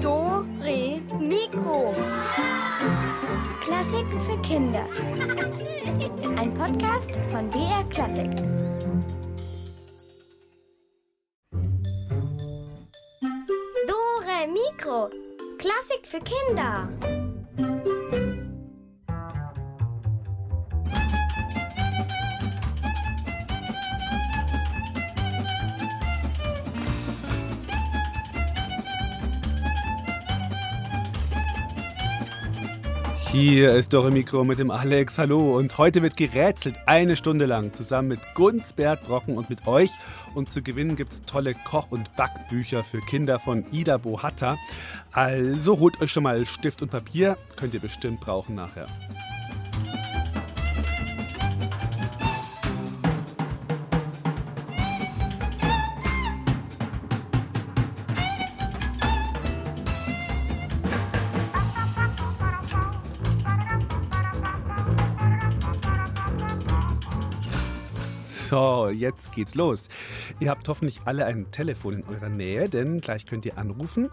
Do, Re, Mikro. Klassiken für Kinder. Ein Podcast von BR Klassik. Dore Mikro. Klassik für Kinder. Hier ist Dore Mikro mit dem Alex. Hallo. Und heute wird gerätselt eine Stunde lang zusammen mit Gunz, Bert Brocken und mit euch. Und zu gewinnen gibt es tolle Koch- und Backbücher für Kinder von Ida Bohatta. Also holt euch schon mal Stift und Papier. Könnt ihr bestimmt brauchen nachher. So, jetzt geht's los. Ihr habt hoffentlich alle ein Telefon in eurer Nähe, denn gleich könnt ihr anrufen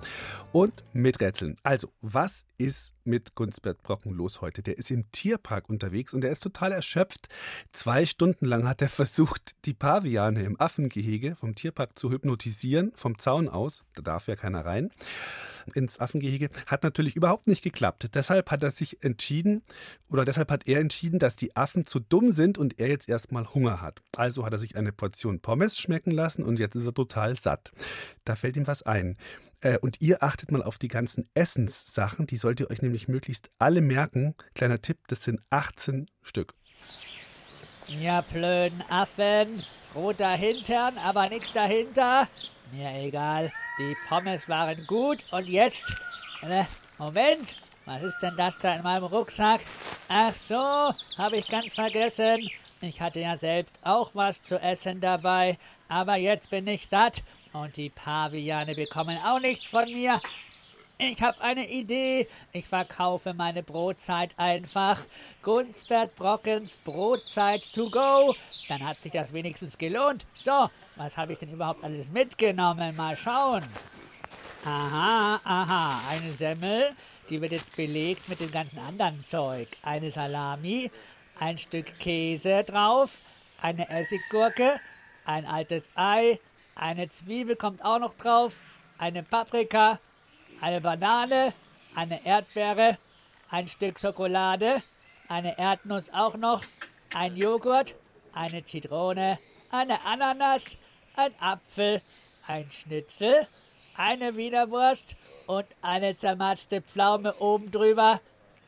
und miträtseln. Also, was ist mit Gunsbert Brocken los heute? Der ist im Tierpark unterwegs und er ist total erschöpft. Zwei Stunden lang hat er versucht, die Paviane im Affengehege vom Tierpark zu hypnotisieren, vom Zaun aus. Da darf ja keiner rein ins Affengehege. Hat natürlich überhaupt nicht geklappt. Deshalb hat er sich entschieden, oder deshalb hat er entschieden, dass die Affen zu dumm sind und er jetzt erstmal Hunger hat. Also hat er sich eine Portion Pommes schmecken lassen und jetzt ist er total satt. Da fällt ihm was ein. Äh, und ihr achtet mal auf die ganzen Essenssachen. Die sollt ihr euch nämlich möglichst alle merken. Kleiner Tipp, das sind 18 Stück. Ja, blöden Affen. Roter Hintern, aber nichts dahinter. Mir egal. Die Pommes waren gut und jetzt. Äh, Moment. Was ist denn das da in meinem Rucksack? Ach so, habe ich ganz vergessen. Ich hatte ja selbst auch was zu essen dabei. Aber jetzt bin ich satt und die Paviane bekommen auch nichts von mir. Ich habe eine Idee. Ich verkaufe meine Brotzeit einfach. Gunstbert Brockens Brotzeit to go. Dann hat sich das wenigstens gelohnt. So, was habe ich denn überhaupt alles mitgenommen? Mal schauen. Aha, aha. Eine Semmel. Die wird jetzt belegt mit dem ganzen anderen Zeug. Eine Salami, ein Stück Käse drauf, eine Essiggurke, ein altes Ei, eine Zwiebel kommt auch noch drauf, eine Paprika, eine Banane, eine Erdbeere, ein Stück Schokolade, eine Erdnuss auch noch, ein Joghurt, eine Zitrone, eine Ananas, ein Apfel, ein Schnitzel, eine Wienerwurst und eine zermatschte Pflaume oben drüber.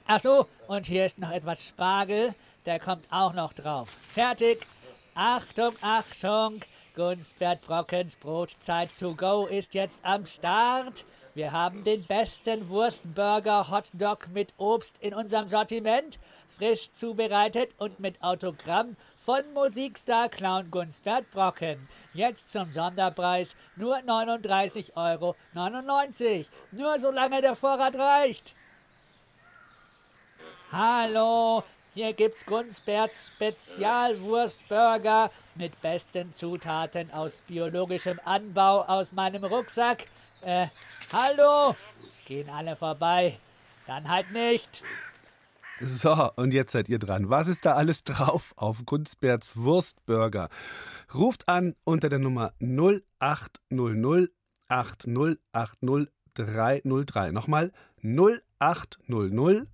Ach so, und hier ist noch etwas Spargel, der kommt auch noch drauf. Fertig. Achtung, Achtung, Gunstbert Brockens Brotzeit to go ist jetzt am Start. Wir haben den besten Wurstburger Hotdog mit Obst in unserem Sortiment, frisch zubereitet und mit Autogramm von Musikstar Clown Gunstbert Brocken. Jetzt zum Sonderpreis nur 39,99 Euro. Nur solange der Vorrat reicht. Hallo, hier gibt's Gunsberts Spezialwurstburger mit besten Zutaten aus biologischem Anbau aus meinem Rucksack. Äh, hallo? Gehen alle vorbei. Dann halt nicht. So, und jetzt seid ihr dran. Was ist da alles drauf auf Gunsberts Wurstburger? Ruft an unter der Nummer 0800 8080 303. Nochmal 0800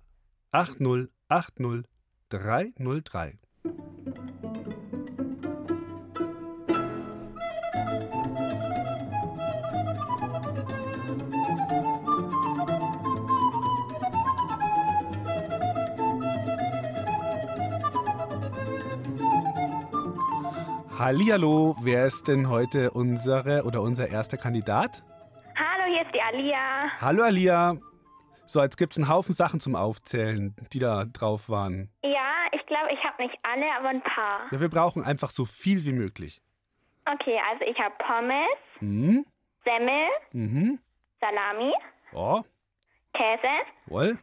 8080 303. Hallihallo, wer ist denn heute unsere oder unser erster Kandidat? Hallo, hier ist die Alia. Hallo Alia. So, jetzt gibt es einen Haufen Sachen zum Aufzählen, die da drauf waren. Ja, ich glaube, ich habe nicht alle, aber ein paar. Ja, wir brauchen einfach so viel wie möglich. Okay, also ich habe Pommes, Mhm. Semmel, Mhm. Salami, Oh, Käse, wohl.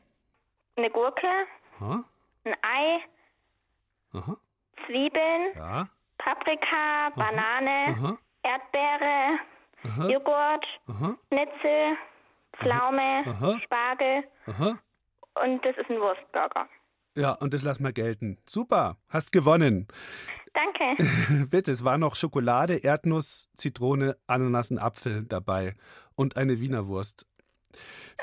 eine Gurke, Ha? ein Ei, Aha. Zwiebeln, Ja. Paprika, Banane, Aha. Erdbeere, Joghurt, Schnitzel, Pflaume, Aha. Spargel aha. und das ist ein Wurstburger. Ja, und das lass mal gelten. Super, hast gewonnen. Danke. Bitte, es war noch Schokolade, Erdnuss, Zitrone, Ananas und Apfel dabei und eine Wiener Wurst.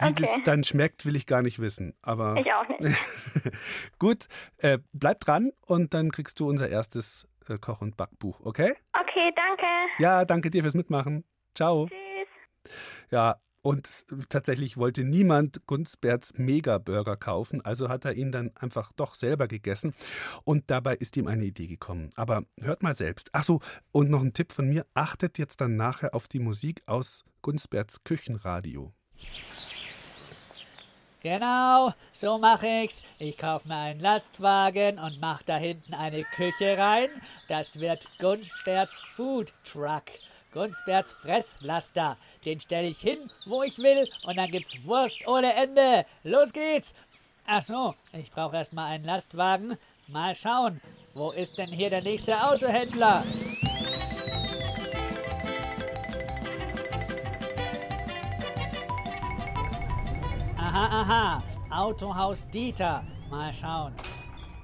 Wie Okay. das dann schmeckt, will ich gar nicht wissen. Aber Ich auch nicht. gut, äh, bleib dran und dann kriegst du unser erstes äh, Koch- und Backbuch, okay? Okay, danke. Ja, danke dir fürs Mitmachen. Ciao. Tschüss. Ja, und s- tatsächlich wollte niemand Gunsberts Mega-Burger kaufen, also hat er ihn dann einfach doch selber gegessen. Und dabei ist ihm eine Idee gekommen. Aber hört mal selbst. Ach so, und noch ein Tipp von mir: Achtet jetzt dann nachher auf die Musik aus Gunsberts Küchenradio. Genau, so mache ich's. Ich kaufe mir einen Lastwagen und mach da hinten eine Küche rein. Das wird Gunsberts Food Truck. Gunsberts Fresslaster. Den stelle ich hin, wo ich will, und dann gibt's Wurst ohne Ende. Los geht's! Ach so, ich brauche erstmal einen Lastwagen. Mal schauen, wo ist denn hier der nächste Autohändler? Aha, aha. Autohaus Dieter. Mal schauen.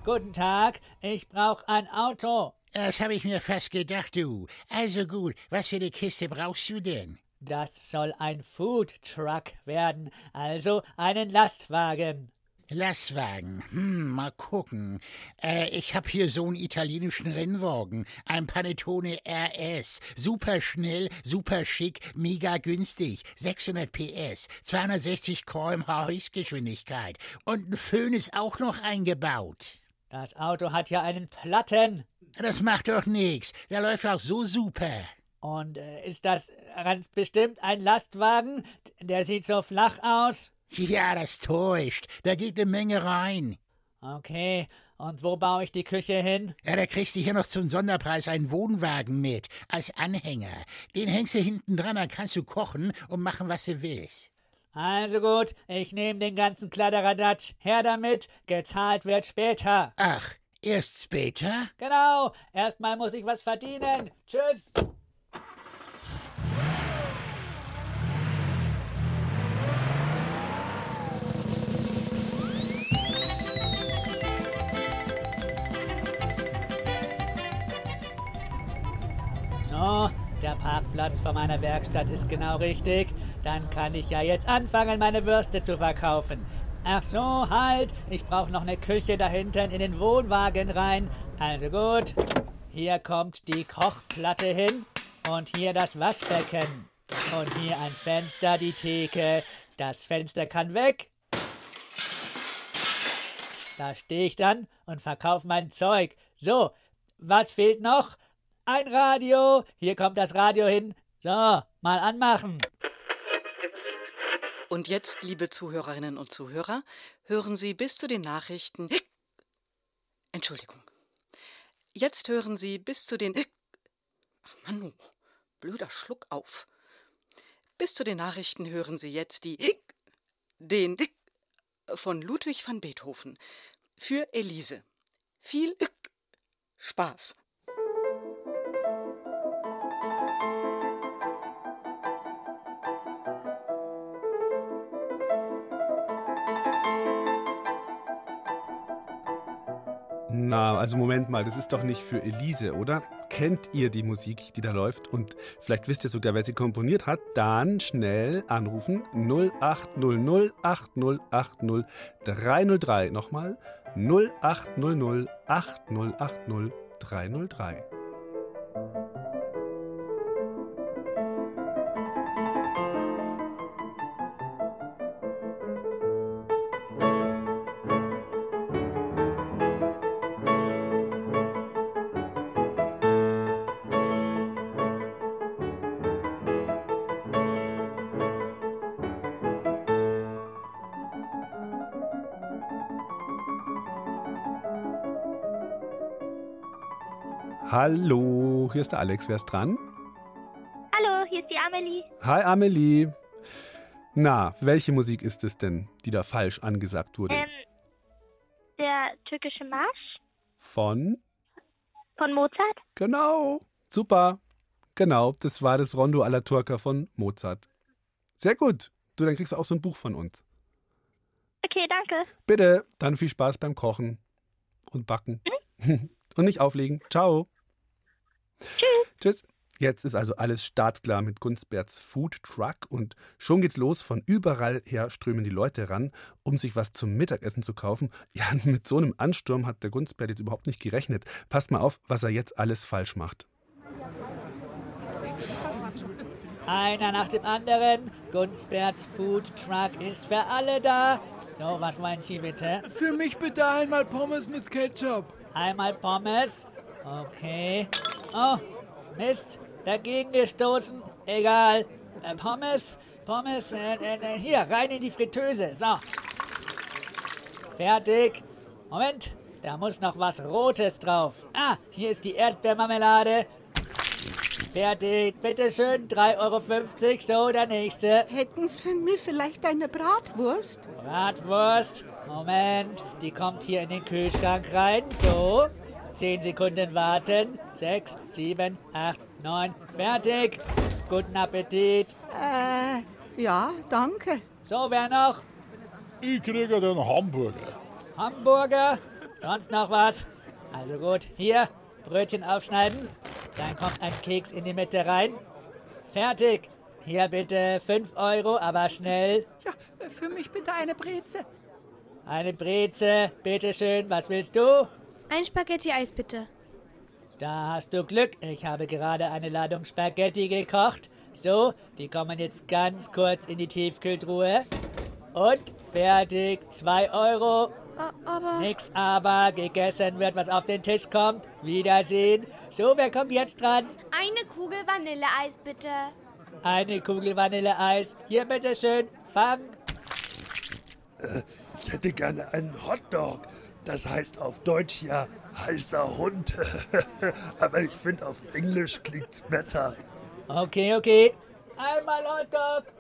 Guten Tag, ich brauche ein Auto. Das habe ich mir fast gedacht, du. Also gut, was für eine Kiste brauchst du denn? Das soll ein Food Truck werden, also einen Lastwagen. Lastwagen. Hm, mal gucken. Äh, ich hab hier so einen italienischen Rennwagen. Ein Panettone RS. Super schnell, super schick, mega günstig. 600 PS, 260 km/h Höchstgeschwindigkeit. Und ein Föhn ist auch noch eingebaut. Das Auto hat ja einen Platten. Das macht doch nix. Der läuft auch so super. Und äh, ist das ganz bestimmt ein Lastwagen? Der sieht so flach aus. Ja, das täuscht. Da geht eine Menge rein. Okay, und wo baue ich die Küche hin? Ja, da kriegst du hier noch zum Sonderpreis einen Wohnwagen mit, als Anhänger. Den hängst du hinten dran, dann kannst du kochen und machen, was du willst. Also gut, ich nehme den ganzen Kladderadatsch. Her damit, gezahlt wird später. Ach, erst später? Genau, erstmal muss ich was verdienen. Tschüss. So, der Parkplatz vor meiner Werkstatt ist genau richtig. Dann kann ich ja jetzt anfangen, meine Würste zu verkaufen. Ach so, halt. Ich brauche noch eine Küche da hinten in den Wohnwagen rein. Also gut. Hier kommt die Kochplatte hin. Und hier das Waschbecken. Und hier ans Fenster die Theke. Das Fenster kann weg. Da stehe ich dann und verkaufe mein Zeug. So, was fehlt noch? Ein Radio. Hier kommt das Radio hin. So, mal anmachen. Und jetzt, liebe Zuhörerinnen und Zuhörer, hören Sie bis zu den Nachrichten. Entschuldigung. Jetzt hören Sie bis zu den. Ach Manu, blöder Schluck auf. Bis zu den Nachrichten hören Sie jetzt die. Den von Ludwig van Beethoven für Elise. Viel Spaß. Na, also Moment mal, das ist doch nicht für Elise, oder? Kennt ihr die Musik, die da läuft? Und vielleicht wisst ihr sogar, wer sie komponiert hat? Dann schnell anrufen 0800 8080 303. Nochmal 0800 8080 303. hier ist der Alex, wer ist dran? Hallo, hier ist die Amelie. Hi Amelie. Na, welche Musik ist es denn, die da falsch angesagt wurde? Ähm, der türkische Marsch Von? von Mozart. Genau. Super. Genau, das war das Rondo alla Turca von Mozart. Sehr gut. Du, dann kriegst du auch so ein Buch von uns. Okay, danke. Bitte, dann viel Spaß beim Kochen und Backen. und nicht auflegen. Ciao. Tschüss. Tschüss. Jetzt ist also alles startklar mit Gunstberts Food Truck und schon geht's los. Von überall her strömen die Leute ran, um sich was zum Mittagessen zu kaufen. Ja, mit so einem Ansturm hat der Gunstbert jetzt überhaupt nicht gerechnet. Passt mal auf, was er jetzt alles falsch macht. Einer nach dem anderen. Gunsberts Food Truck ist für alle da. So, was meinen Sie bitte? Für mich bitte einmal Pommes mit Ketchup. Einmal Pommes. Okay. Oh, Mist. Dagegen gestoßen. Egal. Äh, Pommes, Pommes, äh, äh, hier, rein in die Fritteuse. So. Fertig. Moment, da muss noch was Rotes drauf. Ah, hier ist die Erdbeermarmelade. Fertig, bitteschön, 3,50 Euro. So, der nächste. Hätten Sie für mich vielleicht eine Bratwurst? Bratwurst. Moment, die kommt hier in den Kühlschrank rein. So. 10 Sekunden warten. 6, 7, 8, 9. Fertig. Guten Appetit. Äh, ja, danke. So, wer noch? Ich kriege den Hamburger. Hamburger. Sonst noch was? Also gut, hier, Brötchen aufschneiden. Dann kommt ein Keks in die Mitte rein. Fertig. Hier bitte 5 Euro, aber schnell. Ja, für mich bitte eine Breze. Eine Breze, bitteschön. Was willst du? Ein Spaghetti-Eis bitte. Da hast du Glück. Ich habe gerade eine Ladung Spaghetti gekocht. So, die kommen jetzt ganz kurz in die Tiefkühltruhe. Und fertig. 2 Euro. aber. Nix aber. Gegessen wird, was auf den Tisch kommt. Wiedersehen. So, wer kommt jetzt dran? Eine Kugel Vanilleeis bitte. Eine Kugel Vanilleeis. Hier, bitteschön. Fang. Ich hätte gerne einen Hotdog. Das heißt auf Deutsch ja heißer Hund. Aber ich finde auf Englisch klingt's besser. Okay, okay. Einmal Hotdog.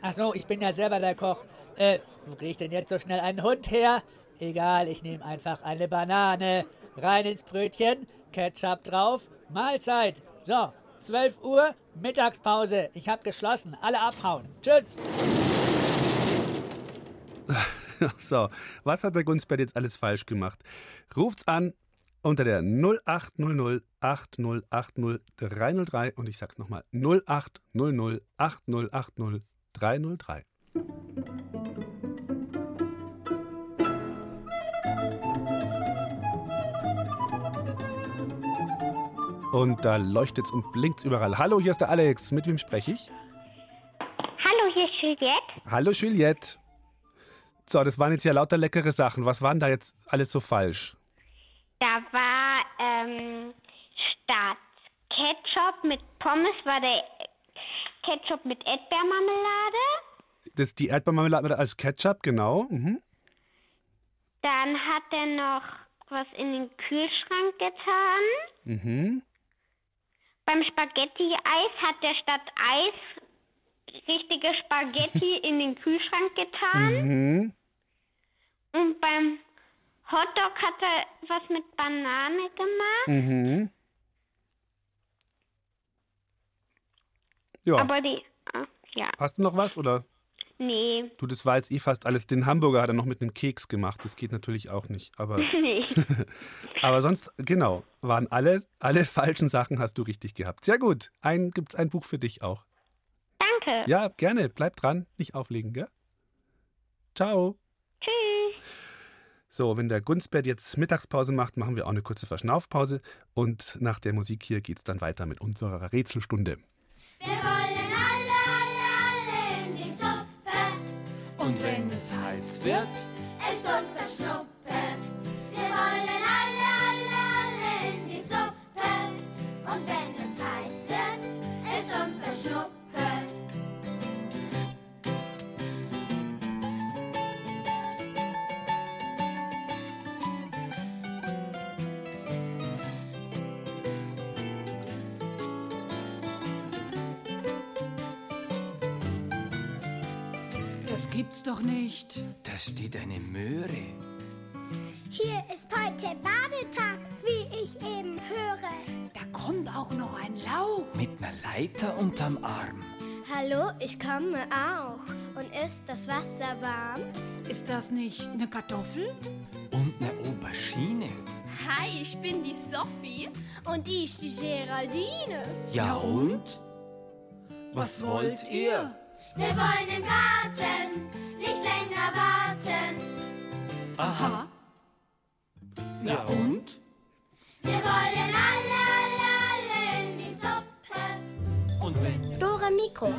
Ach so, ich bin ja selber der Koch. Äh, wo krieg ich denn jetzt so schnell einen Hund her? Egal, ich nehme einfach eine Banane. Rein ins Brötchen, Ketchup drauf, Mahlzeit. So, 12 Uhr, Mittagspause. Ich hab geschlossen. Alle abhauen. Tschüss. So, was hat der Gunsbert jetzt alles falsch gemacht? Ruft's an unter der 0800 8080 303 und ich sag's nochmal 0800 8080 303. Und da leuchtet's und blinkt's überall. Hallo, hier ist der Alex. Mit wem spreche ich? Hallo, hier ist Juliette. Hallo, Juliette. So, das waren jetzt ja lauter leckere Sachen. Was waren da jetzt alles so falsch? Da war ähm, statt Ketchup mit Pommes war der Ketchup mit Erdbeermarmelade. Das die Erdbeermarmelade als Ketchup, genau. Mhm. Dann hat er noch was in den Kühlschrank getan. Mhm. Beim Spaghetti-Eis hat er statt Eis richtige Spaghetti in den Kühlschrank getan. Mhm. Und beim Hotdog hat er was mit Banane gemacht. Mhm. Ja. Aber die, ah, ja, Hast du noch was oder? nee, Du, das war jetzt eh fast alles. Den Hamburger hat er noch mit einem Keks gemacht. Das geht natürlich auch nicht. Aber, nee. aber sonst, genau, waren alle, alle falschen Sachen hast du richtig gehabt. Sehr gut. Ein, gibt's ein Buch für dich auch. Danke. Ja, gerne. Bleib dran. Nicht auflegen, gell? Ciao. So, wenn der Gunstbert jetzt Mittagspause macht, machen wir auch eine kurze Verschnaufpause. Und nach der Musik hier geht's dann weiter mit unserer Rätselstunde. Wir wollen alle, alle, alle in die Suppe. Und wenn es heiß wird, gibt's doch nicht. da steht eine Möhre. Hier ist heute Badetag, wie ich eben höre. Da kommt auch noch ein Lauch. Mit einer Leiter unterm Arm. Hallo, ich komme auch. Und ist das Wasser warm? Ist das nicht eine Kartoffel? Und eine Aubergine. Hi, ich bin die Sophie. Und ich die Geraldine. Ja, ja und? Was, Was wollt ihr? Wir wollen im Garten nicht länger warten. Aha. Ja und? Wir wollen alle, alle, alle in die Suppe. Und wenn? Dora Mikro.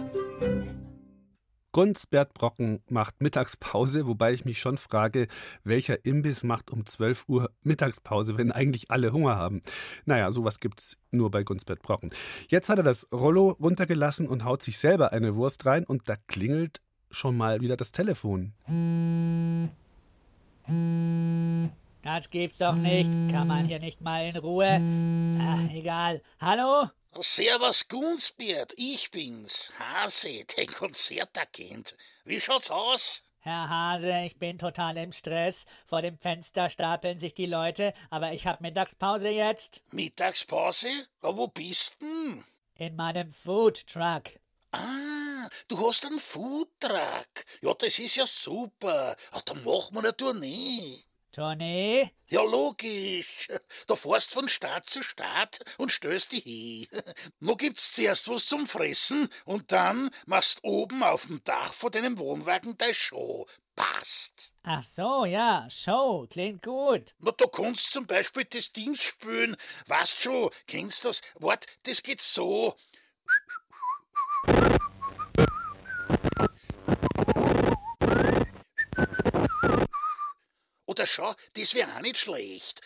Gunsbert Brocken macht Mittagspause, wobei ich mich schon frage, welcher Imbiss macht um 12 Uhr Mittagspause, wenn eigentlich alle Hunger haben. Naja, sowas gibt's nur bei Gunsbert Brocken. Jetzt hat er das Rollo runtergelassen und haut sich selber eine Wurst rein und da klingelt schon mal wieder das Telefon. Das gibt's doch nicht. Kann man hier nicht mal in Ruhe? Ach, egal. Hallo? Servus Gunsbert, ich bin's, Hase, der Konzertagent. Wie schaut's aus? Herr Hase, ich bin total im Stress. Vor dem Fenster stapeln sich die Leute, aber ich hab Mittagspause jetzt. Mittagspause? Aber wo bist denn? In meinem Foodtruck. Ah, du hast einen Foodtruck. Ja, das ist ja super. Ach, dann machen wir eine Tournee. Tournee? Ja, logisch. Da fährst von Stadt zu Stadt und stößt die hin. Nur gibt's zuerst was zum Fressen und dann machst oben auf dem Dach vor deinem Wohnwagen deine Show. Passt. Ach so, ja, Show, klingt gut. Na, du kannst zum Beispiel das Ding spülen. Weißt schon, kennst das? Wart, das geht so. Oder schau, das wäre auch nicht schlecht.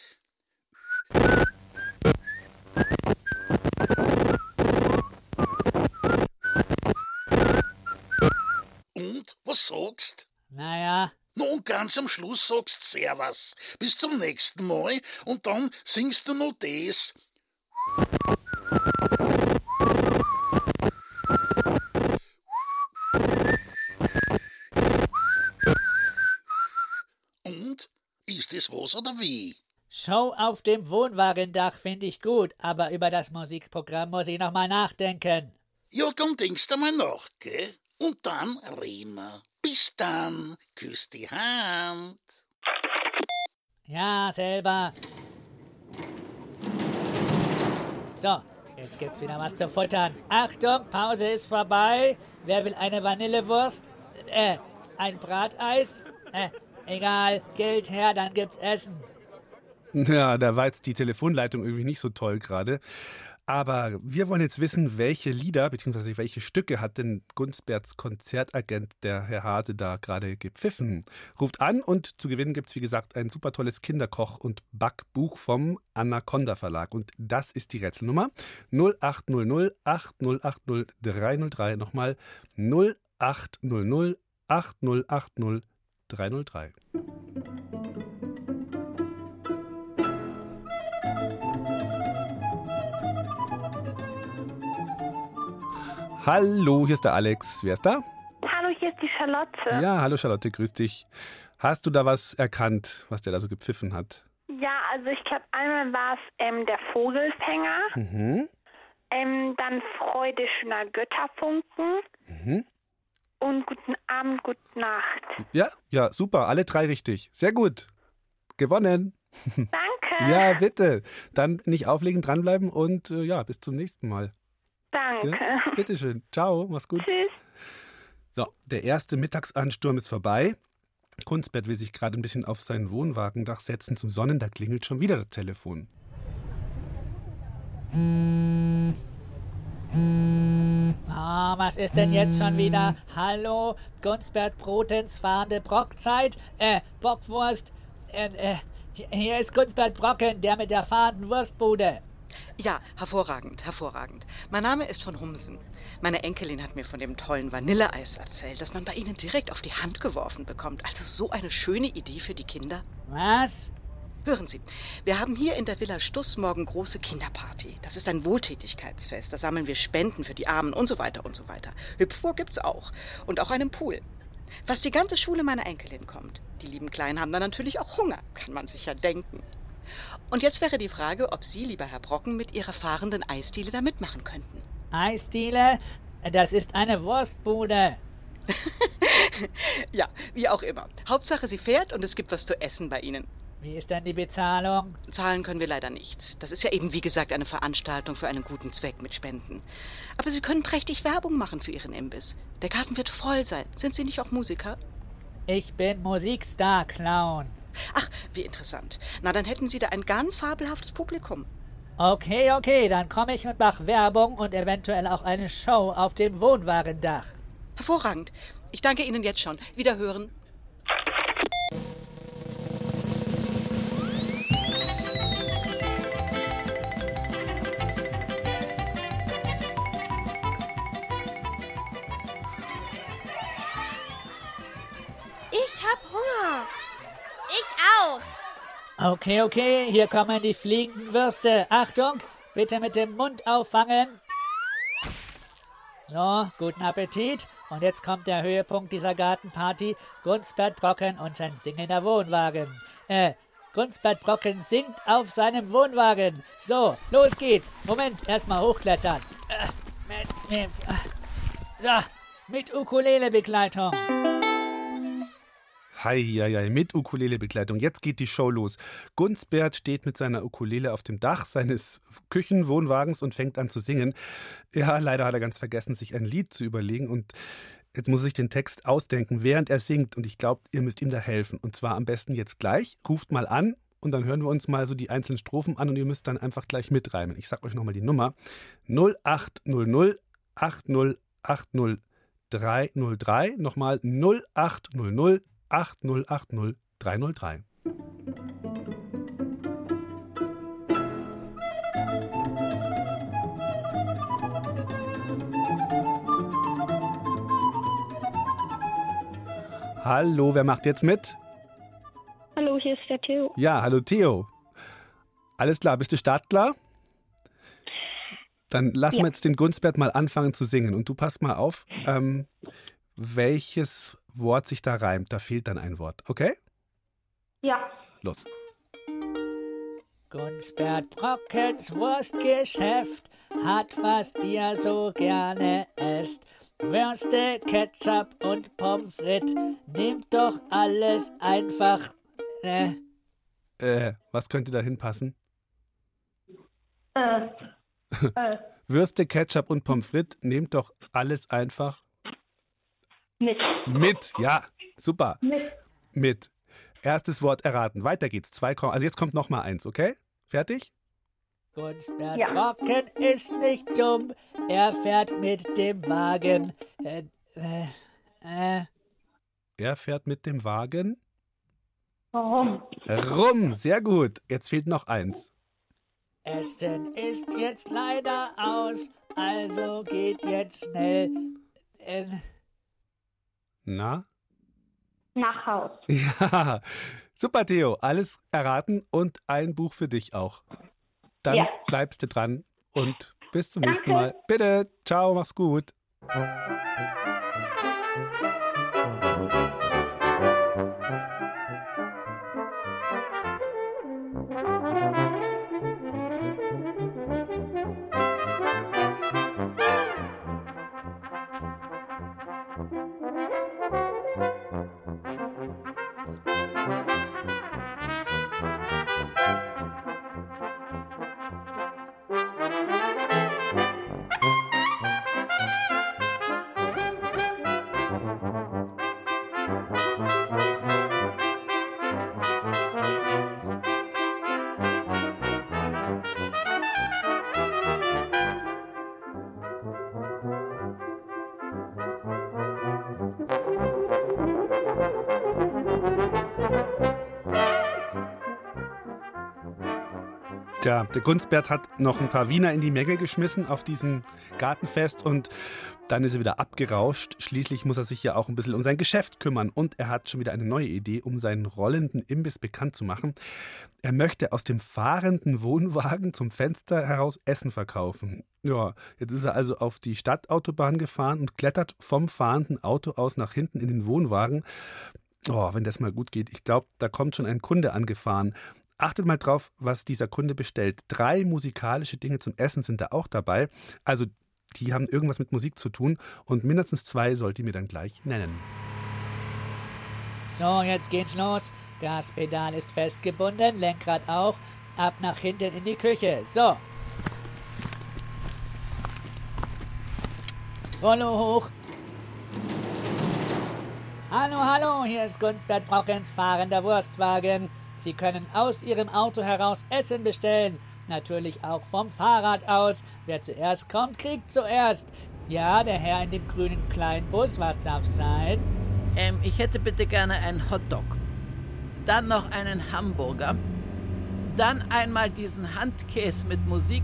Und, was sagst? Naja. No, und ganz am Schluss sagst Servus. Bis zum nächsten Mal und dann singst du noch das. Und? Ist es was oder wie? Show auf dem Wohnwagendach finde ich gut, aber über das Musikprogramm muss ich noch mal nachdenken. Ja, dann denkst du mal nach, gell? Und dann reden wir. Bis dann. Küss die Hand. Ja, selber. So, jetzt gibt's wieder was zu futtern. Achtung, Pause ist vorbei. Wer will eine Vanillewurst? Äh, ein Brateis? Äh, egal, Geld her, dann gibt's Essen. Ja, da war jetzt die Telefonleitung irgendwie nicht so toll gerade. Aber wir wollen jetzt wissen, welche Lieder bzw. welche Stücke hat denn Gunsberts Konzertagent, der Herr Hase, da gerade gepfiffen. Ruft an und zu gewinnen gibt es, wie gesagt, ein super tolles Kinderkoch- und Backbuch vom Anaconda Verlag. Und das ist die Rätselnummer 0800 8080 303. Nochmal 0800 8080 303. Hallo, hier ist der Alex. Wer ist da? Hallo, hier ist die Charlotte. Ja, hallo Charlotte, grüß dich. Hast du da was erkannt, was der da so gepfiffen hat? Ja, also ich glaube, einmal war es ähm, der Vogelfänger, Mhm. ähm, dann Freude schöner Götterfunken Mhm. Und guten Abend, gute Nacht. Ja, ja, super, alle drei richtig. Sehr gut. Gewonnen. Danke. Ja, bitte. Dann nicht auflegen, dranbleiben und äh, ja, bis zum nächsten Mal. Danke. Ja? Bitteschön. Ciao, mach's gut. Tschüss. So, der erste Mittagsansturm ist vorbei. Kunstbert will sich gerade ein bisschen auf sein Wohnwagendach setzen zum Sonnen. Da klingelt schon wieder das Telefon. Ah, was ist denn jetzt schon wieder? Hallo, Gunsbert Brotens fahrende Brockzeit? Äh, Bockwurst? Äh, äh, hier ist Gunsbert Brocken, der mit der fahrenden Wurstbude. Ja, hervorragend, hervorragend. Mein Name ist von Humsen. Meine Enkelin hat mir von dem tollen Vanilleeis erzählt, das man bei Ihnen direkt auf die Hand geworfen bekommt. Also so eine schöne Idee für die Kinder. Was? Hören Sie, wir haben hier in der Villa Stuss morgen große Kinderparty. Das ist ein Wohltätigkeitsfest. Da sammeln wir Spenden für die Armen und so weiter und so weiter. Hüpfburg gibt's auch. Und auch einen Pool. Fast die ganze Schule meiner Enkelin kommt. Die lieben Kleinen haben dann natürlich auch Hunger, kann man sich ja denken. Und jetzt wäre die Frage, ob Sie, lieber Herr Brocken, mit Ihrer fahrenden Eisdiele da mitmachen könnten. Eisdiele? Das ist eine Wurstbude. Ja, wie auch immer. Hauptsache, sie fährt und es gibt was zu essen bei Ihnen. Wie ist denn die Bezahlung? Zahlen können wir leider nicht. Das ist ja eben, wie gesagt, eine Veranstaltung für einen guten Zweck mit Spenden. Aber Sie können prächtig Werbung machen für Ihren Imbiss. Der Garten wird voll sein. Sind Sie nicht auch Musiker? Ich bin Musikstar-Clown. Ach, wie interessant. Na, dann hätten Sie da ein ganz fabelhaftes Publikum. Okay, okay, dann komme ich und mache Werbung und eventuell auch eine Show auf dem Wohnwagendach. Hervorragend. Ich danke Ihnen jetzt schon. Wiederhören. Okay, okay, hier kommen die fliegenden Würste. Achtung, bitte mit dem Mund auffangen. So, guten Appetit. Und jetzt kommt der Höhepunkt dieser Gartenparty. Gunsbert Brocken und sein singender Wohnwagen. Äh, Gunsbert Brocken singt auf seinem Wohnwagen. So, los geht's. Moment, erstmal hochklettern. Äh, mit, mit, äh, so, mit Ukulele-Begleitung. Hei, hei, hei, mit Ukulele-Begleitung. Jetzt geht die Show los. Gunsbert steht mit seiner Ukulele auf dem Dach seines Küchenwohnwagens und fängt an zu singen. Ja, leider hat er ganz vergessen, sich ein Lied zu überlegen und jetzt muss sich den Text ausdenken, während er singt. Und ich glaube, ihr müsst ihm da helfen. Und zwar am besten jetzt gleich. Ruft mal an und dann hören wir uns mal so die einzelnen Strophen an und ihr müsst dann einfach gleich mitreimen. Ich sag euch nochmal die Nummer. 0800 8080 303. Nochmal 0800 8080 303. Hallo, wer macht jetzt mit? Hallo, hier ist der Theo. Ja, hallo Theo. Alles klar, bist du startklar? Dann lassen Ja. wir jetzt den Gunsbert mal anfangen zu singen. Und du passt mal auf, ähm, welches Wort sich da reimt. Da fehlt dann ein Wort. Okay? Ja. Los. Gunsbert Brockens Wurstgeschäft hat, was ihr so gerne esst. Würste, Ketchup und Pommes frites. Nehmt doch alles einfach. Äh, Äh, was könnte da hinpassen? Äh, äh, Würste, Ketchup und Pommes frites. Nehmt doch alles einfach mit. mit. Ja, super. Mit. Mit. Erstes Wort erraten. Weiter geht's. Zwei, Kom- also jetzt kommt noch mal eins, okay? Fertig? Gunsbert Ja. Brocken ist nicht dumm. Er fährt mit dem Wagen. Äh, äh, äh. Er fährt mit dem Wagen Warum? rum. Sehr gut. Jetzt fehlt noch eins. Essen ist jetzt leider aus, also geht jetzt schnell. Äh, Na? Nach Haus. Ja. Super, Theo. Alles erraten und ein Buch für dich auch. Dann Ja. bleibst du dran und bis zum Danke. nächsten Mal. Bitte. Ciao, mach's gut. Tja, der Gunstbert hat noch ein paar Wiener in die Menge geschmissen auf diesem Gartenfest und dann ist er wieder abgerauscht. Schließlich muss er sich ja auch ein bisschen um sein Geschäft kümmern und er hat schon wieder eine neue Idee, um seinen rollenden Imbiss bekannt zu machen. Er möchte aus dem fahrenden Wohnwagen zum Fenster heraus Essen verkaufen. Ja, jetzt ist er also auf die Stadtautobahn gefahren und klettert vom fahrenden Auto aus nach hinten in den Wohnwagen. Oh, wenn das mal gut geht. Ich glaube, da kommt schon ein Kunde angefahren. Achtet mal drauf, was dieser Kunde bestellt. Drei musikalische Dinge zum Essen sind da auch dabei. Also die haben irgendwas mit Musik zu tun und mindestens zwei sollt ihr mir dann gleich nennen. So, jetzt geht's los. Gaspedal ist festgebunden, Lenkrad auch. Ab nach hinten in die Küche. So. Rollo hoch. Hallo, hallo, hier ist Gunstbert Brockens fahrender Wurstwagen. Sie können aus Ihrem Auto heraus Essen bestellen. Natürlich auch vom Fahrrad aus. Wer zuerst kommt, kriegt zuerst. Ja, der Herr in dem grünen kleinen Bus, was darf sein? Ähm, ich hätte bitte gerne einen Hotdog. Dann noch einen Hamburger. Dann einmal diesen Handkäse mit Musik.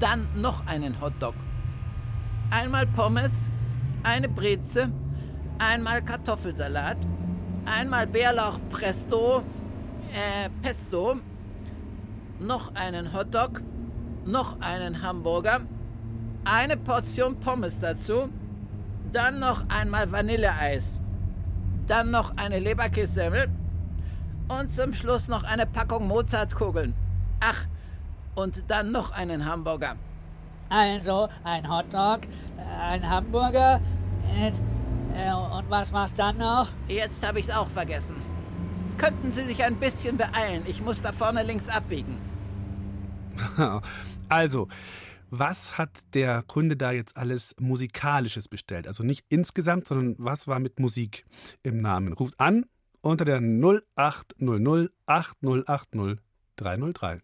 Dann noch einen Hotdog. Einmal Pommes, eine Breze, einmal Kartoffelsalat, einmal Bärlauch Presto, äh, Pesto, noch einen Hotdog, noch einen Hamburger, eine Portion Pommes dazu, dann noch einmal Vanilleeis, dann noch eine Leberkässemmel und zum Schluss noch eine Packung Mozartkugeln. Ach, und dann noch einen Hamburger. Also ein Hotdog, ein Hamburger äh, und was war's dann noch? Jetzt habe ich's auch vergessen. Könnten Sie sich ein bisschen beeilen? Ich muss da vorne links abbiegen. Also, was hat der Kunde da jetzt alles Musikalisches bestellt? Also nicht insgesamt, sondern was war mit Musik im Namen? Ruft an unter der 0800 8080 303.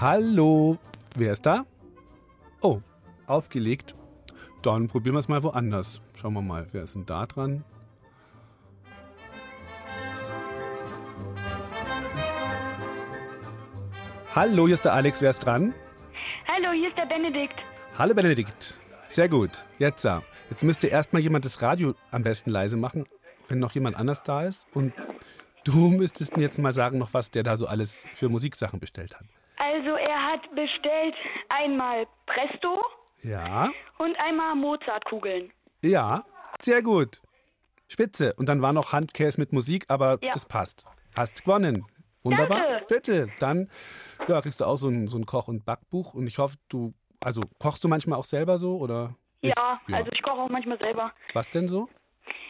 Hallo, wer ist da? Oh, aufgelegt. Dann probieren wir es mal woanders. Schauen wir mal, wer ist denn da dran? Hallo, hier ist der Alex, wer ist dran? Hallo, hier ist der Benedikt. Hallo Benedikt. Sehr gut. Jetzt, ja. Jetzt müsste erstmal jemand das Radio am besten leise machen, wenn noch jemand anders da ist. Und du müsstest mir jetzt mal sagen, noch was der da so alles für Musiksachen bestellt hat. Also er hat bestellt einmal Presto Ja, und einmal Mozartkugeln. ja, sehr gut. Spitze. Und dann war noch Handkäse mit Musik, aber Ja. das passt. Hast gewonnen. Wunderbar. Danke. Bitte. Dann ja, kriegst du auch so ein, so ein Koch- und Backbuch. Und ich hoffe, du, also kochst du manchmal auch selber so oder? ist- Ja, also ich koche auch manchmal selber. Was denn so?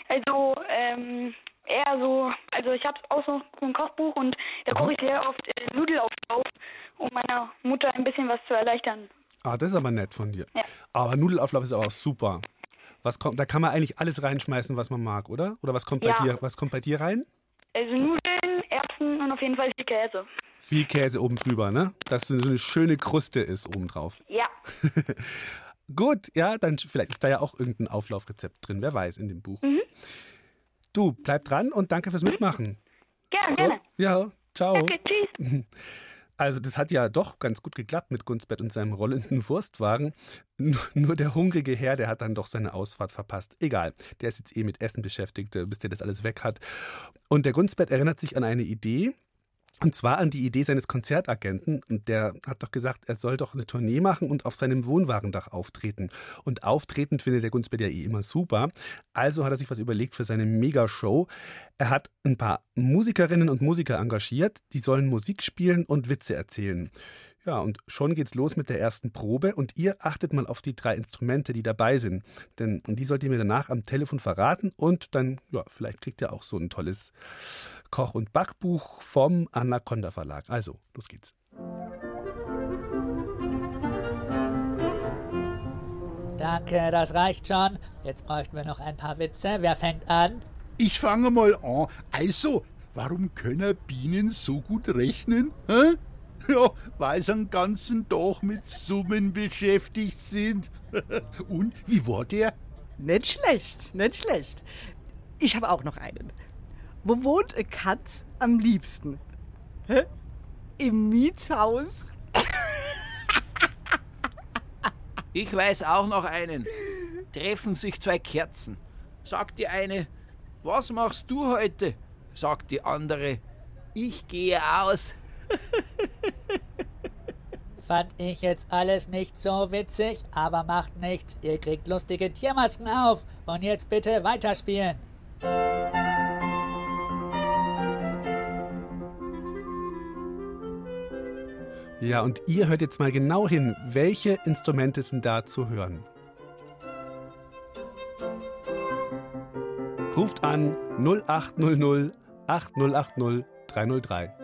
Also ähm, eher so, also ich habe auch so ein Kochbuch und da koche ich sehr oft äh, Nudelauflauf, um meiner Mutter ein bisschen was zu erleichtern. Ah, das ist aber nett von dir. Ja. Aber Nudelauflauf ist aber auch super. Was kommt, da kann man eigentlich alles reinschmeißen, was man mag, oder? Oder was kommt bei Ja. dir? Was kommt bei dir rein? Also Nudeln, Erbsen und auf jeden Fall viel Käse. Viel Käse oben drüber, ne? Dass so eine schöne Kruste ist oben drauf. Ja. Gut, ja, dann vielleicht ist da ja auch irgendein Auflaufrezept drin, wer weiß, in dem Buch. Mhm. Du, bleib dran und danke fürs Mitmachen. Gerne, gerne. Ja, ciao. Danke, tschüss. Also das hat ja doch ganz gut geklappt mit Gunstbett und seinem rollenden Wurstwagen. Nur der hungrige Herr, der hat dann doch seine Ausfahrt verpasst. Egal, der ist jetzt eh mit Essen beschäftigt, äh, bis der das alles weg hat. Und der Gunstbett erinnert sich an eine Idee, und zwar an die Idee seines Konzertagenten. Und der hat doch gesagt, er soll doch eine Tournee machen und auf seinem Wohnwagendach auftreten. Und auftreten findet der Gunstbett ja eh immer super. Also hat er sich was überlegt für seine Megashow. Er hat ein paar Musikerinnen und Musiker engagiert, die sollen Musik spielen und Witze erzählen. Ja, und schon geht's los mit der ersten Probe und ihr achtet mal auf die drei Instrumente, die dabei sind. Denn und die sollt ihr mir danach am Telefon verraten und dann, ja, vielleicht kriegt ihr auch so ein tolles Koch- und Backbuch vom Anaconda Verlag. Also, los geht's. Danke, das reicht schon. Jetzt bräuchten wir noch ein paar Witze. Wer fängt an? Ich fange mal an. Also, warum können Bienen so gut rechnen? Hä? Ja, weil sie den ganzen Tag mit Summen beschäftigt sind. Und wie war der? Nicht schlecht, nicht schlecht. Ich habe auch noch einen. Wo wohnt eine Katz am liebsten? Hä? Im Mietshaus? Ich weiß auch noch einen. Treffen sich zwei Kerzen. Sagt die eine, was machst du heute? Sagt die andere, ich gehe aus. Fand ich jetzt alles nicht so witzig, aber macht nichts. Ihr kriegt lustige Tiermasken auf. Und jetzt bitte weiterspielen. Ja, und ihr hört jetzt mal genau hin, welche Instrumente sind da zu hören. Ruft an 0800 8080 303.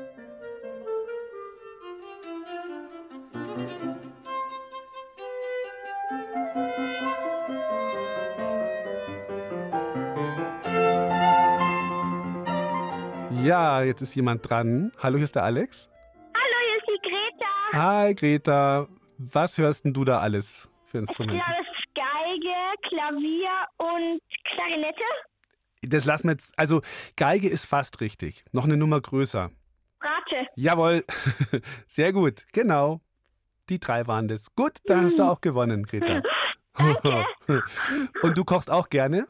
Jetzt ist jemand dran. Hallo, hier ist der Alex. Hallo, hier ist die Greta. Hi, Greta. Was hörst denn du da alles für Ja, Instrumente? das ist Geige, Klavier und Klarinette. Das lassen wir jetzt. Also, Geige ist fast richtig. Noch eine Nummer größer. Rate. Jawohl. Sehr gut. Genau. Die drei waren das. Gut, dann hast du auch gewonnen, Greta. Und du kochst auch gerne?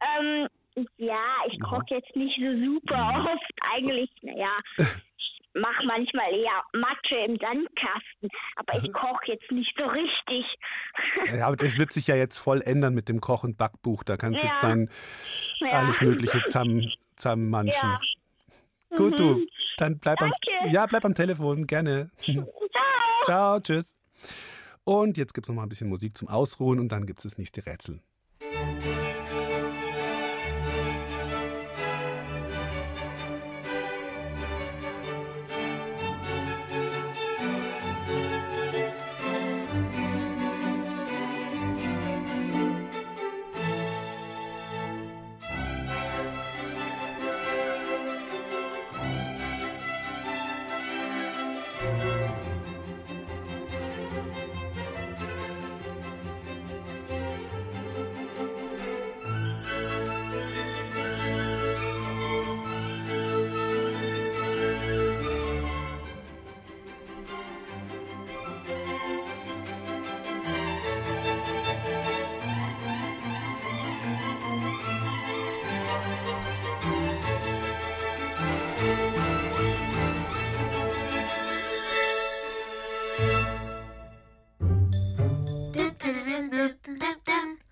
Ähm, ja, ich koche jetzt nicht so super oft. Eigentlich, naja, ich mache manchmal eher Matsche im Sandkasten. Aber ich koche jetzt nicht so richtig. Ja, aber das wird sich ja jetzt voll ändern mit dem Koch- und Backbuch. Da kannst du jetzt Ja. dann Ja. alles Mögliche zusammen, zusammenmanschen. Ja. Gut, du. Mhm. Dann bleib am, ja, bleib am Telefon. Gerne. Ciao. Ciao, tschüss. Und jetzt gibt es noch mal ein bisschen Musik zum Ausruhen und dann gibt es das nächste Rätsel.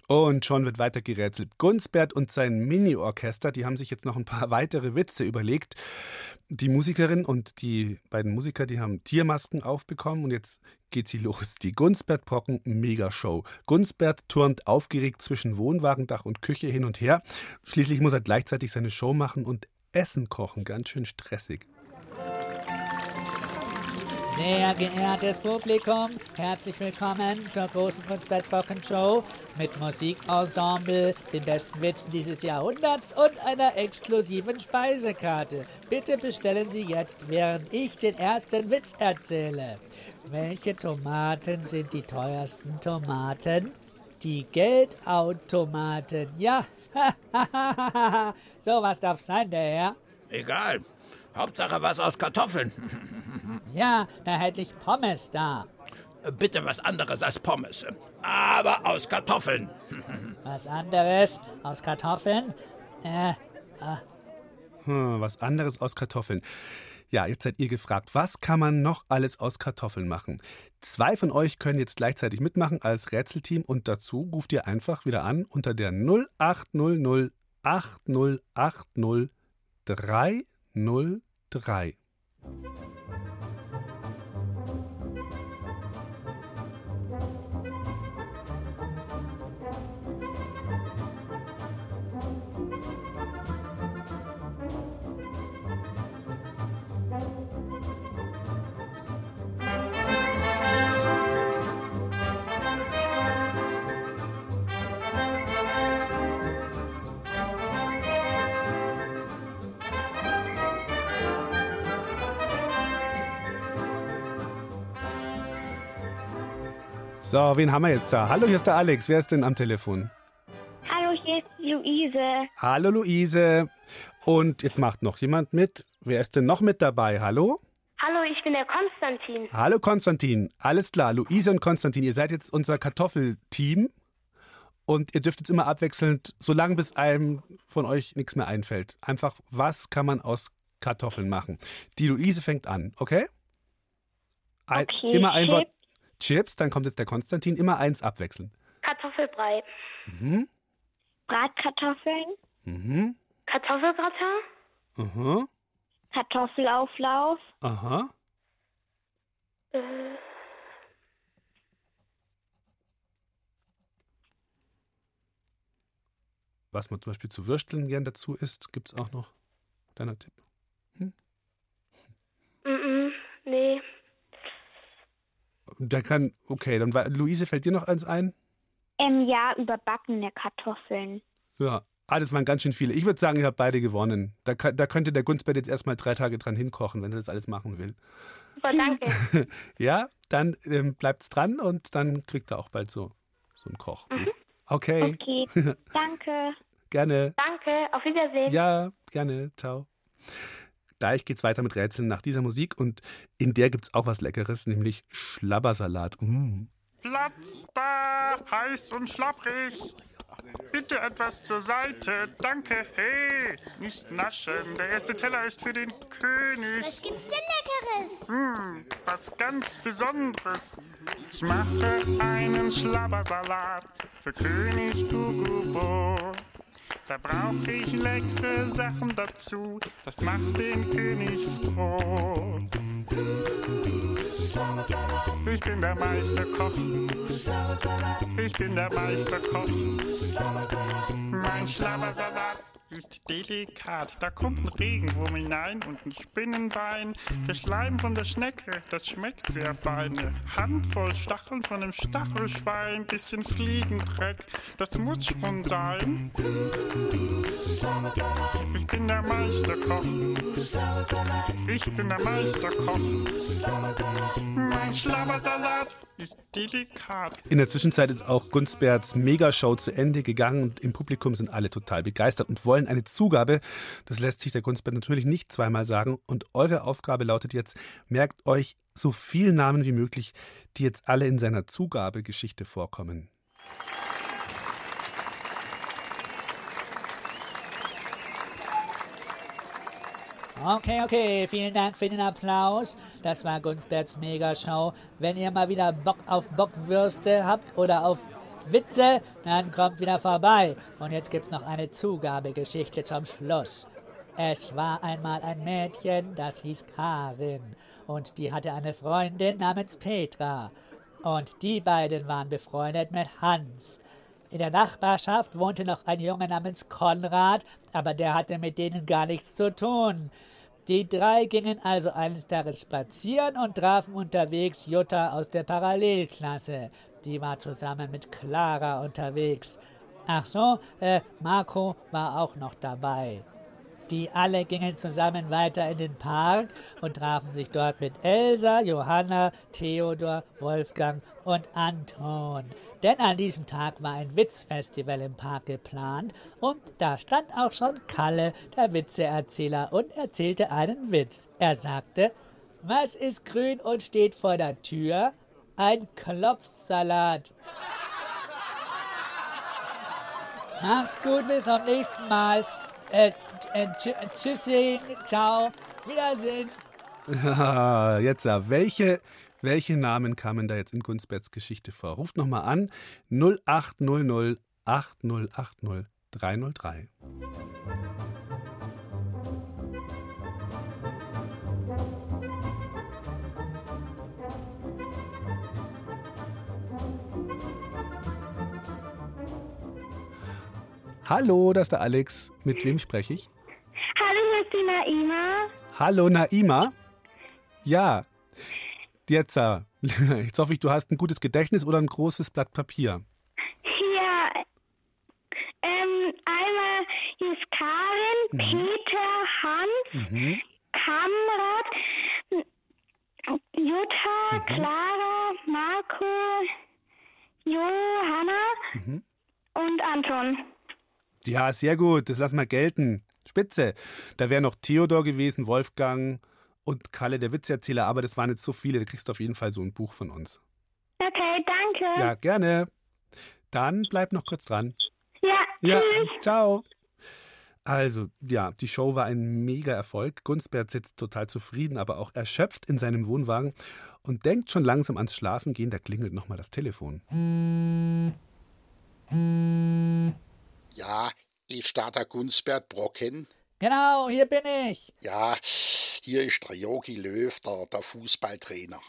Und schon wird weiter gerätselt. Gunsbert und sein Mini-Orchester, die haben sich jetzt noch ein paar weitere Witze überlegt. Die Musikerin und die beiden Musiker, die haben Tiermasken aufbekommen und jetzt geht sie los. Die Gunsbert-Brocken Megashow. Gunsbert turnt aufgeregt zwischen Wohnwagendach und Küche hin und her. Schließlich muss er gleichzeitig seine Show machen und Essen kochen. Ganz schön stressig. Sehr geehrtes Publikum, herzlich willkommen zur großen Kunstbett-Wochen-Show mit Musikensemble, den besten Witzen dieses Jahrhunderts und einer exklusiven Speisekarte. Bitte bestellen Sie jetzt, während ich den ersten Witz erzähle. Welche Tomaten sind die teuersten Tomaten? Die Geldautomaten. Ja, sowas darf sein, der Herr. Egal. Hauptsache was aus Kartoffeln. Ja, da hätte ich Pommes da. Bitte was anderes als Pommes. Aber aus Kartoffeln. Was anderes aus Kartoffeln? Äh, äh, Hm, was anderes aus Kartoffeln. Ja, jetzt seid ihr gefragt, was kann man noch alles aus Kartoffeln machen? Zwei von euch können jetzt gleichzeitig mitmachen als Rätselteam und dazu ruft ihr einfach wieder an unter der 0800 8080 303. So, wen haben wir jetzt da? Hallo, hier ist der Alex. Wer ist denn am Telefon? Luise. Hallo Luise. Und jetzt macht noch jemand mit. Wer ist denn noch mit dabei? Hallo? Hallo, ich bin der Konstantin. Hallo Konstantin. Alles klar, Luise und Konstantin, ihr seid jetzt unser Kartoffelteam. Und ihr dürft jetzt immer abwechselnd, solange bis einem von euch nichts mehr einfällt. Einfach, was kann man aus Kartoffeln machen? Die Luise fängt an, okay? Ein, Okay, immer ein. Wort. Chips, dann kommt jetzt der Konstantin. Immer eins abwechseln. Kartoffelbrei. Mhm. Bratkartoffeln. Mhm. Kartoffelgratin. Aha. Kartoffelauflauf. Aha. Äh, Was man zum Beispiel zu Würsteln gern dazu isst, gibt es auch noch. Deiner Tipp. mm, mm, nee. Der kann, okay, dann war, Luise, fällt dir noch eins ein? Ähm, ja, überbackene Kartoffeln. Ja. Ah, das waren ganz schön viele. Ich würde sagen, ihr habt beide gewonnen. Da, da könnte der Gunzbert jetzt erstmal drei Tage dran hinkochen, wenn er das alles machen will. Super, danke. ja, dann ähm, bleibt's dran und dann kriegt er auch bald so, so einen Koch. Okay. Okay, danke. Gerne. Danke, auf Wiedersehen. Ja, gerne. Ciao. Gleich geht's weiter mit Rätseln nach dieser Musik und in der gibt's auch was Leckeres, nämlich Schlabbersalat. Mm. Platz da, heiß und schlapprig. Bitte etwas zur Seite, danke, hey. Nicht naschen, der erste Teller ist für den König. Was gibt's denn Leckeres? Hm, was ganz Besonderes. Ich mache einen Schlabbersalat für König Gugubo. Da brauche ich leckere Sachen dazu, das macht den König froh. Ich bin der Meisterkoch. Ich bin der Meisterkoch. Mein Schlabbersalat ist delikat. Da kommt ein Regenwurm hinein und ein Spinnenbein. Der Schleim von der Schnecke, das schmeckt sehr fein. Handvoll Stacheln von einem Stachelschwein. Bisschen Fliegendreck, das muss schon sein. Ich bin der Meisterkoch. Ich bin der Meisterkoch. Mein Schlabbersalat ist delikat. In der Zwischenzeit ist auch Gunzberts Megashow zu Ende gegangen und im Publikum sind alle total begeistert und wollen eine Zugabe. Das lässt sich der Gunzbert natürlich nicht zweimal sagen. Und eure Aufgabe lautet jetzt, merkt euch so viele Namen wie möglich, die jetzt alle in seiner Zugabegeschichte vorkommen. Okay, okay, vielen Dank für den Applaus. Das war Gunsberts Megashow. Wenn ihr mal wieder Bock auf Bockwürste habt oder auf Witze, dann kommt wieder vorbei. Und jetzt gibt's noch eine Zugabegeschichte zum Schluss. Es war einmal ein Mädchen, das hieß Karin. Und die hatte eine Freundin namens Petra. Und die beiden waren befreundet mit Hans. In der Nachbarschaft wohnte noch ein Junge namens Konrad, aber der hatte mit denen gar nichts zu tun. Die drei gingen also eines Tages spazieren und trafen unterwegs Jutta aus der Parallelklasse. Die war zusammen mit Clara unterwegs. Ach so, äh, Marco war auch noch dabei. Die alle gingen zusammen weiter in den Park und trafen sich dort mit Elsa, Johanna, Theodor, Wolfgang und Anton. Denn an diesem Tag war ein Witzfestival im Park geplant und da stand auch schon Kalle, der Witzeerzähler, und erzählte einen Witz. Er sagte, was ist grün und steht vor der Tür? Ein Klopfsalat. Macht's gut, bis zum nächsten Mal. Äh, äh, tschü tschüssing, ciao, Wiedersehen. Ah, jetzt, ja, welche, welche Namen kamen da jetzt in Gunsberts Geschichte vor? Ruft nochmal an 0800 8080 303. Hallo, das ist der Alex. Mit wem spreche ich? Ist die Naima. Hallo Naima. Ja, jetzt, äh, jetzt hoffe ich, du hast ein gutes Gedächtnis oder ein großes Blatt Papier. Hier, ähm, einmal hier ist Karin, Mhm. Peter, Hans, Mhm. Kamrat, Jutta, Mhm. Clara, Marco, Johanna Mhm. und Anton. Ja, sehr gut. Das lassen wir gelten. Spitze. Da wäre noch Theodor gewesen, Wolfgang und Kalle, der Witzerzähler, aber das waren jetzt so viele. Da kriegst du auf jeden Fall so ein Buch von uns. Okay, danke. Ja, gerne. Dann bleib noch kurz dran. Ja, Ja, tschüss. ciao. Also, ja, die Show war ein mega Erfolg. Gunstbert sitzt total zufrieden, aber auch erschöpft in seinem Wohnwagen und denkt schon langsam ans Schlafengehen. Da klingelt nochmal das Telefon. Ja, ist da der Gunsbert Brocken? Genau, hier bin ich. Ja, hier ist der Jogi Löw, der, der Fußballtrainer.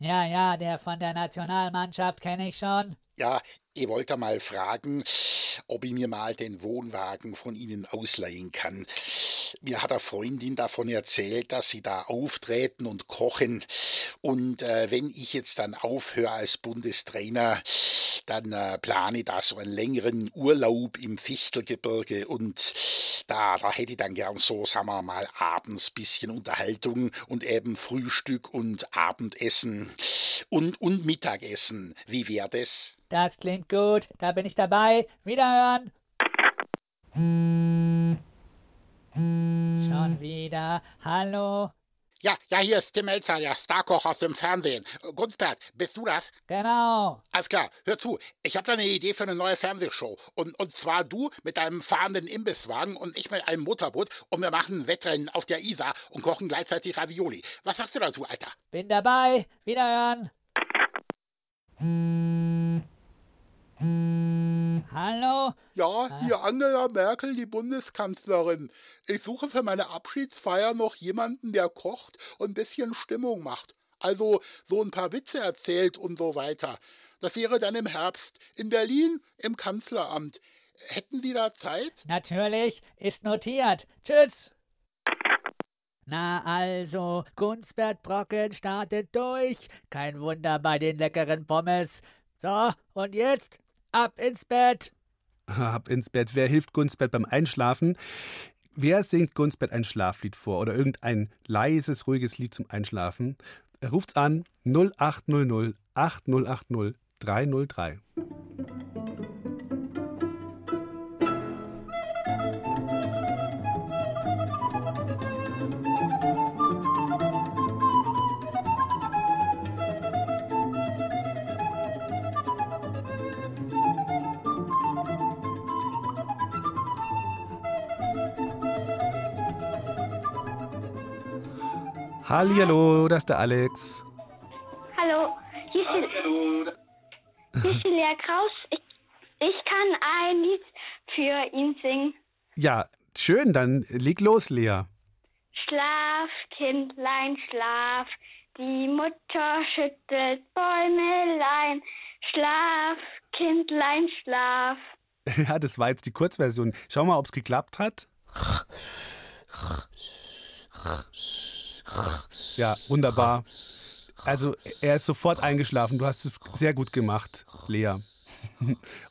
Ja, ja, der von der Nationalmannschaft kenne ich schon. Ja, ich wollte mal fragen, ob ich mir mal den Wohnwagen von Ihnen ausleihen kann. Mir hat eine Freundin davon erzählt, dass Sie da auftreten und kochen. Und äh, wenn ich jetzt dann aufhöre als Bundestrainer, dann äh, plane ich da so einen längeren Urlaub im Fichtelgebirge. Und da, da hätte ich dann gern so, sagen wir mal, abends bisschen Unterhaltung und eben Frühstück und Abendessen und, und Mittagessen. Wie wäre das? Das klingt gut, da bin ich dabei. Wiederhören. Schon wieder. Hallo. Ja, ja, hier ist Tim Melzer, der Starkoch aus dem Fernsehen. Gunsbert, bist du das? Genau. Alles klar, hör zu. Ich habe da eine Idee für eine neue Fernsehshow. Und, und zwar du mit deinem fahrenden Imbisswagen und ich mit einem Motorboot. Und wir machen ein Wettrennen auf der Isar und kochen gleichzeitig Ravioli. Was sagst du dazu, Alter? Bin dabei. Wiederhören. Hallo? Ja, hier Angela Merkel, die Bundeskanzlerin. Ich suche für meine Abschiedsfeier noch jemanden, der kocht und ein bisschen Stimmung macht. Also so ein paar Witze erzählt und so weiter. Das wäre dann im Herbst in Berlin im Kanzleramt. Hätten Sie da Zeit? Natürlich, ist notiert. Tschüss. Na also, Gunsbert Brocken startet durch. Kein Wunder bei den leckeren Pommes. So, und jetzt ab ins Bett. Ab ins Bett. Wer hilft Gunstbert beim Einschlafen? Wer singt Gunstbert ein Schlaflied vor oder irgendein leises, ruhiges Lied zum Einschlafen? Ruft's an 0800 8080 303. Hallihallo, das ist der Alex. Hallo, hier ist, die, hier ist die Lea Kraus. Ich, ich kann ein Lied für ihn singen. Ja, schön, dann leg los, Lea. Schlaf, Kindlein, schlaf. Die Mutter schüttelt Bäumelein. Schlaf, Kindlein, schlaf. Ja, das war jetzt die Kurzversion. Schau mal, ob es geklappt hat. Ja, wunderbar. Also, er ist sofort eingeschlafen. Du hast es sehr gut gemacht, Lea.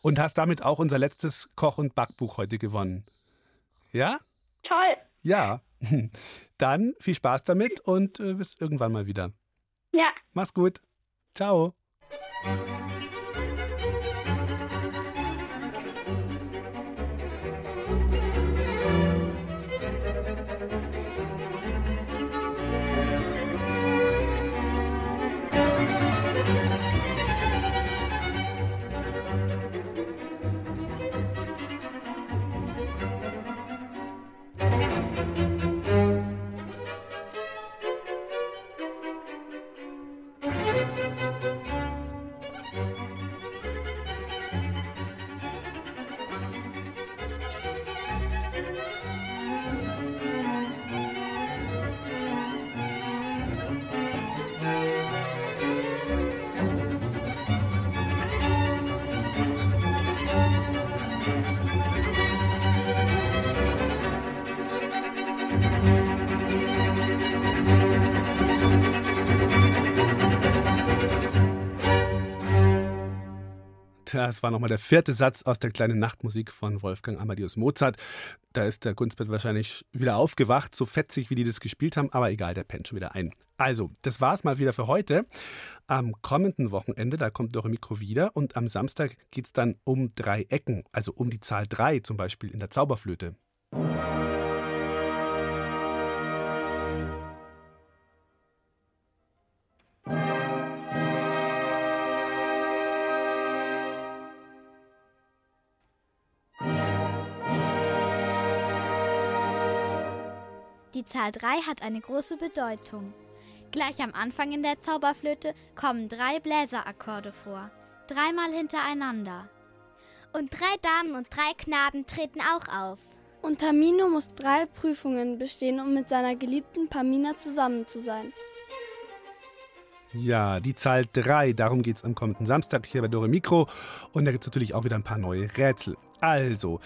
Und hast damit auch unser letztes Koch- und Backbuch heute gewonnen. Ja? Toll. Ja. Dann viel Spaß damit und äh, bis irgendwann mal wieder. Ja. Mach's gut. Ciao. Das war nochmal der vierte Satz aus der kleinen Nachtmusik von Wolfgang Amadeus Mozart. Da ist der Kunstbett wahrscheinlich wieder aufgewacht, so fetzig, wie die das gespielt haben, aber egal, der pennt schon wieder ein. Also, das war's mal wieder für heute. Am kommenden Wochenende, da kommt Dore Mikro wieder und am Samstag geht's dann um drei Ecken, also um die Zahl drei zum Beispiel in der Zauberflöte. Die Zahl 3 hat eine große Bedeutung. Gleich am Anfang in der Zauberflöte kommen drei Bläserakkorde vor, dreimal hintereinander. Und drei Damen und drei Knaben treten auch auf. Und Tamino muss drei Prüfungen bestehen, um mit seiner geliebten Pamina zusammen zu sein. Ja, die Zahl 3, darum geht es am kommenden Samstag hier bei Dore Mikro. Und da gibt es natürlich auch wieder ein paar neue Rätsel. Also,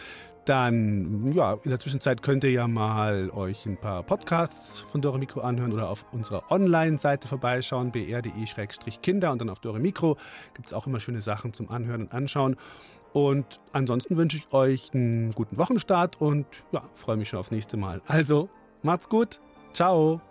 dann, ja, in der Zwischenzeit könnt ihr ja mal euch ein paar Podcasts von Dore Mikro anhören oder auf unserer Online-Seite vorbeischauen, br.de-kinder und dann auf Dore Mikro gibt es auch immer schöne Sachen zum Anhören und Anschauen. Und ansonsten wünsche ich euch einen guten Wochenstart und ja, freue mich schon aufs nächste Mal. Also, macht's gut. Ciao.